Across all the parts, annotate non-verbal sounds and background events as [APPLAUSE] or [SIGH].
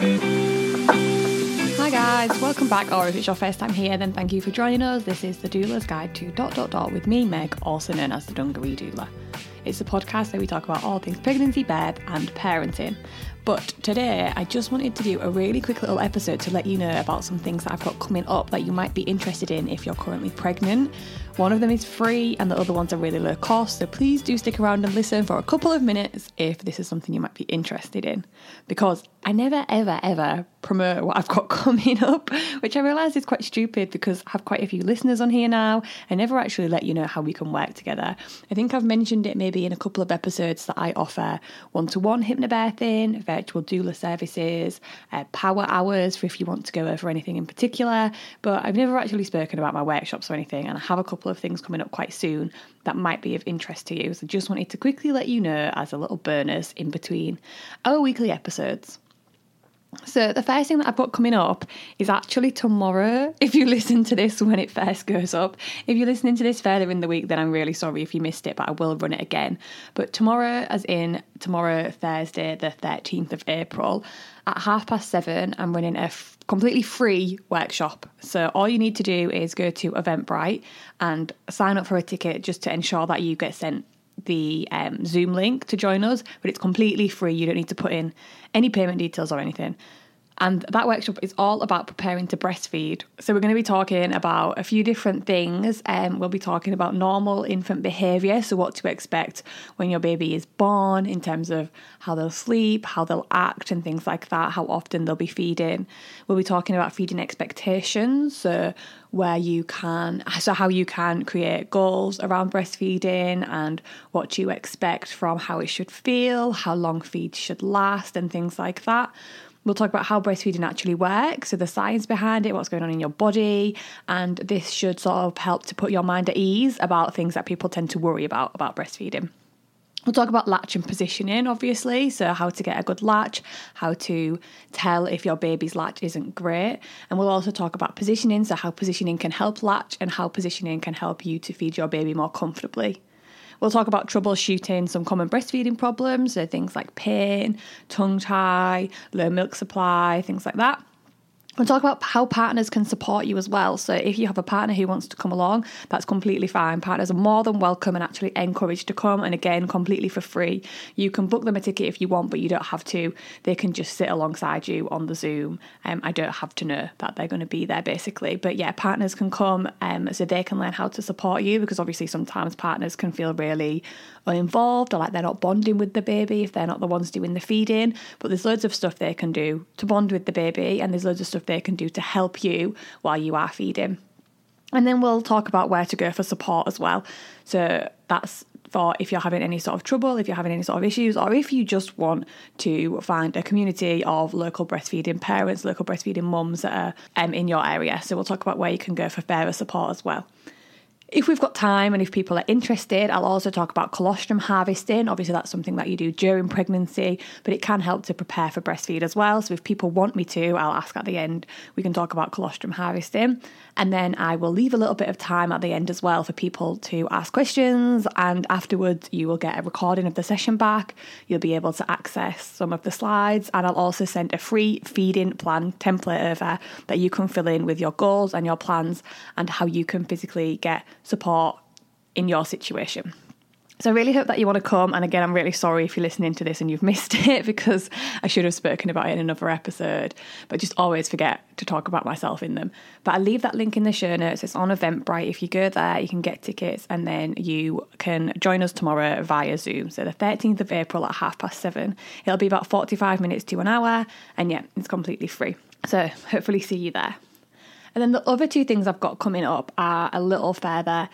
Hi guys, welcome back, or if it's your first time here, then thank you for joining us. This is the Doula's Guide to dot dot dot with me, Meg, also known as the Dungaree Doula. It's a podcast where we talk about all things pregnancy, birth, and parenting. But today, I just wanted to do a really quick little episode to let you know about some things that I've got coming up that you might be interested in if you're currently pregnant. One of them is free, and the other ones are really low cost, so please do stick around and listen for a couple of minutes if this is something you might be interested in. Because I never, ever, ever promote what I've got [LAUGHS] coming up, which I realise is quite stupid because I have quite a few listeners on here now. I never actually let you know how we can work together. I think I've mentioned it maybe in a couple of episodes that I offer one to one hypnobirthing, virtual doula services, uh, power hours for if you want to go over anything in particular. But I've never actually spoken about my workshops or anything, and I have a couple of things coming up quite soon that might be of interest to you. So I just wanted to quickly let you know as a little bonus in between our weekly episodes. So, the first thing that I've got coming up is actually tomorrow. If you listen to this when it first goes up, if you're listening to this further in the week, then I'm really sorry if you missed it, but I will run it again. But tomorrow, as in tomorrow, Thursday, the 13th of April, at half past seven, I'm running a f- completely free workshop. So, all you need to do is go to Eventbrite and sign up for a ticket just to ensure that you get sent the um, Zoom link to join us, but it's completely free. You don't need to put in any payment details or anything. And that workshop is all about preparing to breastfeed. So, we're going to be talking about a few different things. Um, we'll be talking about normal infant behaviour, so what to expect when your baby is born in terms of how they'll sleep, how they'll act, and things like that, how often they'll be feeding. We'll be talking about feeding expectations, so where you can, so how you can create goals around breastfeeding and what you expect from how it should feel, how long feeds should last, and things like that. We'll talk about how breastfeeding actually works, so the science behind it, what's going on in your body, and this should sort of help to put your mind at ease about things that people tend to worry about about breastfeeding. We'll talk about latch and positioning, obviously. So, how to get a good latch, how to tell if your baby's latch isn't great. And we'll also talk about positioning, so how positioning can help latch and how positioning can help you to feed your baby more comfortably. We'll talk about troubleshooting some common breastfeeding problems, so things like pain, tongue tie, low milk supply, things like that. We'll talk about how partners can support you as well. So, if you have a partner who wants to come along, that's completely fine. Partners are more than welcome and actually encouraged to come. And again, completely for free. You can book them a ticket if you want, but you don't have to. They can just sit alongside you on the Zoom. Um, I don't have to know that they're going to be there, basically. But yeah, partners can come um, so they can learn how to support you because obviously sometimes partners can feel really uninvolved or like they're not bonding with the baby if they're not the ones doing the feeding. But there's loads of stuff they can do to bond with the baby, and there's loads of stuff they can do to help you while you are feeding. And then we'll talk about where to go for support as well. So that's for if you're having any sort of trouble, if you're having any sort of issues, or if you just want to find a community of local breastfeeding parents, local breastfeeding mums that are um, in your area. So we'll talk about where you can go for further support as well. If we've got time and if people are interested, I'll also talk about colostrum harvesting. Obviously, that's something that you do during pregnancy, but it can help to prepare for breastfeed as well. So, if people want me to, I'll ask at the end, we can talk about colostrum harvesting. And then I will leave a little bit of time at the end as well for people to ask questions. And afterwards, you will get a recording of the session back. You'll be able to access some of the slides. And I'll also send a free feeding plan template over that you can fill in with your goals and your plans and how you can physically get support in your situation. So I really hope that you want to come. And again, I'm really sorry if you're listening to this and you've [LAUGHS] missed it because I should have spoken about it in another episode. But just always forget to talk about myself in them. But I'll leave that link in the show notes. It's on Eventbrite. If you go there, you can get tickets and then you can join us tomorrow via Zoom. So the 13th of April at half past seven. It'll be about 45 minutes to an hour. And yeah, it's completely free. So hopefully see you there. And then the other two things I've got coming up are a little further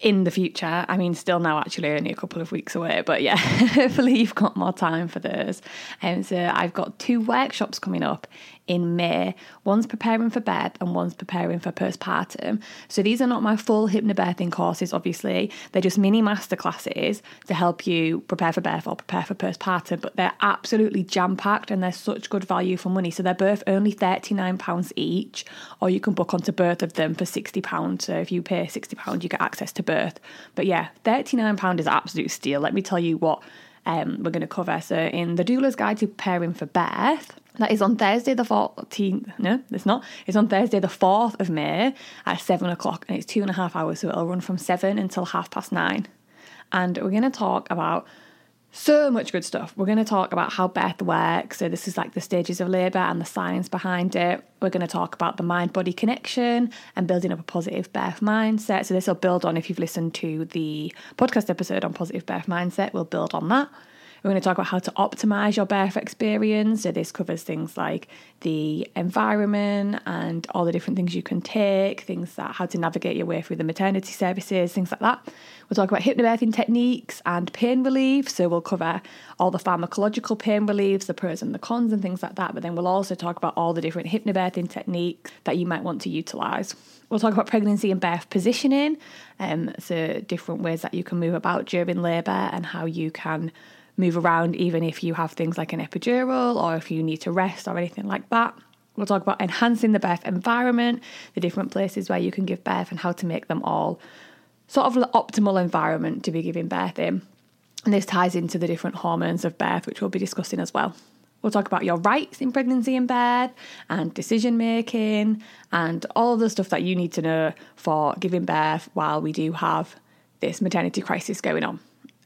in the future. I mean, still now, actually, only a couple of weeks away, but yeah, [LAUGHS] hopefully you've got more time for those. And um, so I've got two workshops coming up in May. One's preparing for birth and one's preparing for postpartum. So these are not my full hypnobirthing courses, obviously. They're just mini masterclasses to help you prepare for birth or prepare for postpartum, but they're absolutely jam packed and they're such good value for money. So they're both only £39 each, or you can book onto both of them for £60. So if you pay £60, you get access to both. But yeah, £39 is absolute steal. Let me tell you what um, we're going to cover. So, in the doula's guide to preparing for birth, That is on Thursday the 14th. No, it's not. It's on Thursday the 4th of May at 7 o'clock and it's two and a half hours. So it'll run from 7 until half past 9. And we're going to talk about so much good stuff. We're going to talk about how birth works. So, this is like the stages of labour and the science behind it. We're going to talk about the mind body connection and building up a positive birth mindset. So, this will build on if you've listened to the podcast episode on positive birth mindset, we'll build on that. We're going to talk about how to optimize your birth experience. So, this covers things like the environment and all the different things you can take, things that how to navigate your way through the maternity services, things like that. We'll talk about hypnobirthing techniques and pain relief. So, we'll cover all the pharmacological pain reliefs, the pros and the cons, and things like that. But then we'll also talk about all the different hypnobirthing techniques that you might want to utilize. We'll talk about pregnancy and birth positioning, um, so different ways that you can move about during labour and how you can move around, even if you have things like an epidural or if you need to rest or anything like that. We'll talk about enhancing the birth environment, the different places where you can give birth, and how to make them all sort of optimal environment to be giving birth in. And this ties into the different hormones of birth, which we'll be discussing as well. We'll talk about your rights in pregnancy and birth and decision making and all the stuff that you need to know for giving birth while we do have this maternity crisis going on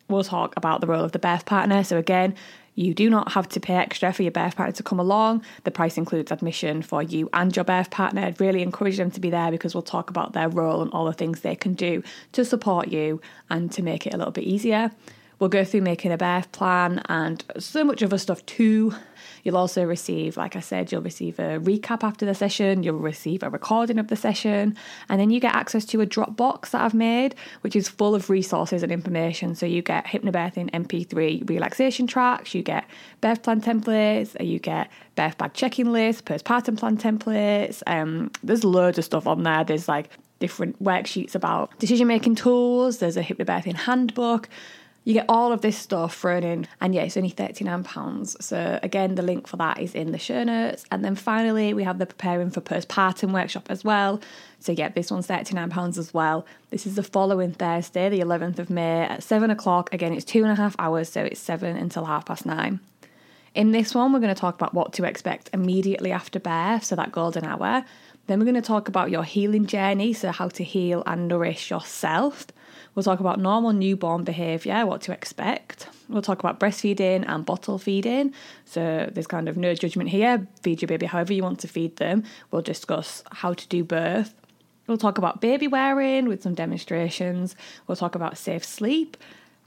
we'll talk about the role of the birth partner. So, again, you do not have to pay extra for your birth partner to come along. The price includes admission for you and your birth partner. I'd really encourage them to be there because we'll talk about their role and all the things they can do to support you and to make it a little bit easier. We'll go through making a birth plan and so much other stuff too. You'll also receive, like I said, you'll receive a recap after the session, you'll receive a recording of the session, and then you get access to a Dropbox that I've made, which is full of resources and information. So you get hypnobirthing MP3 relaxation tracks, you get birth plan templates, you get birth bag checking lists, postpartum plan templates. Um, there's loads of stuff on there. There's like different worksheets about decision making tools, there's a hypnobirthing handbook you get all of this stuff thrown in, and yeah, it's only £39. So, again, the link for that is in the show notes. And then finally, we have the Preparing for Postpartum workshop as well. So, yeah, this one's £39 as well. This is the following Thursday, the 11th of May at 7 o'clock. Again, it's two and a half hours, so it's 7 until half past 9. In this one, we're going to talk about what to expect immediately after birth, so that golden hour. Then we're going to talk about your healing journey, so how to heal and nourish yourself. We'll talk about normal newborn behaviour, what to expect. We'll talk about breastfeeding and bottle feeding. So there's kind of no judgment here. Feed your baby however you want to feed them. We'll discuss how to do birth. We'll talk about baby wearing with some demonstrations. We'll talk about safe sleep,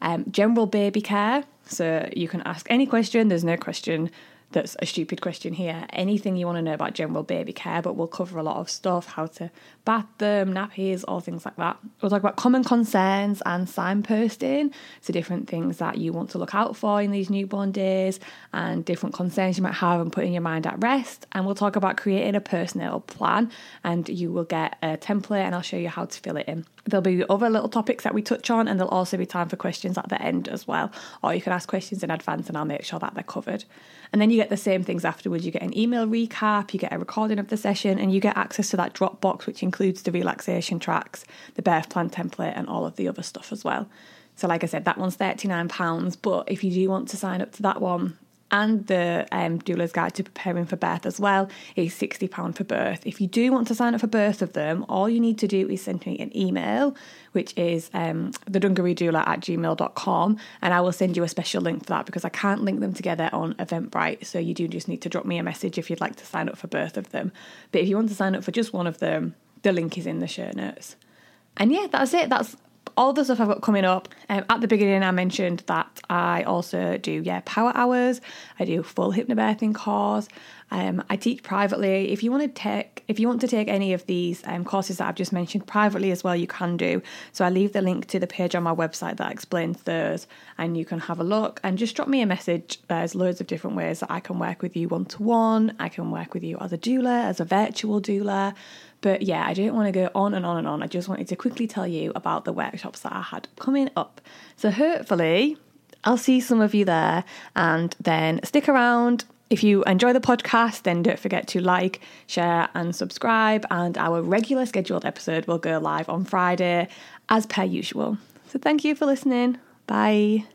um, general baby care. So you can ask any question, there's no question that's a stupid question here. Anything you want to know about general baby care, but we'll cover a lot of stuff how to bath them, nappies, all things like that. We'll talk about common concerns and signposting, so different things that you want to look out for in these newborn days and different concerns you might have and putting your mind at rest. And we'll talk about creating a personal plan, and you will get a template and I'll show you how to fill it in. There'll be other little topics that we touch on, and there'll also be time for questions at the end as well. Or you can ask questions in advance, and I'll make sure that they're covered. And then you get the same things afterwards. You get an email recap, you get a recording of the session, and you get access to that Dropbox, which includes the relaxation tracks, the birth plan template, and all of the other stuff as well. So, like I said, that one's £39, but if you do want to sign up to that one, and the um, doula's guide to preparing for birth as well is £60 for birth. If you do want to sign up for both of them, all you need to do is send me an email, which is um, thedungareedoula at gmail.com, and I will send you a special link for that because I can't link them together on Eventbrite. So you do just need to drop me a message if you'd like to sign up for both of them. But if you want to sign up for just one of them, the link is in the show notes. And yeah, that's it. That's all the stuff I've got coming up. Um, at the beginning, I mentioned that I also do yeah power hours. I do full hypnobirthing course. Um, I teach privately. If you want to take if you want to take any of these um, courses that I've just mentioned privately as well, you can do. So I leave the link to the page on my website that explains those, and you can have a look and just drop me a message. There's loads of different ways that I can work with you one to one. I can work with you as a doula, as a virtual doula. But yeah, I didn't want to go on and on and on. I just wanted to quickly tell you about the workshops that I had coming up. So hopefully, I'll see some of you there and then stick around. If you enjoy the podcast, then don't forget to like, share, and subscribe. And our regular scheduled episode will go live on Friday as per usual. So thank you for listening. Bye.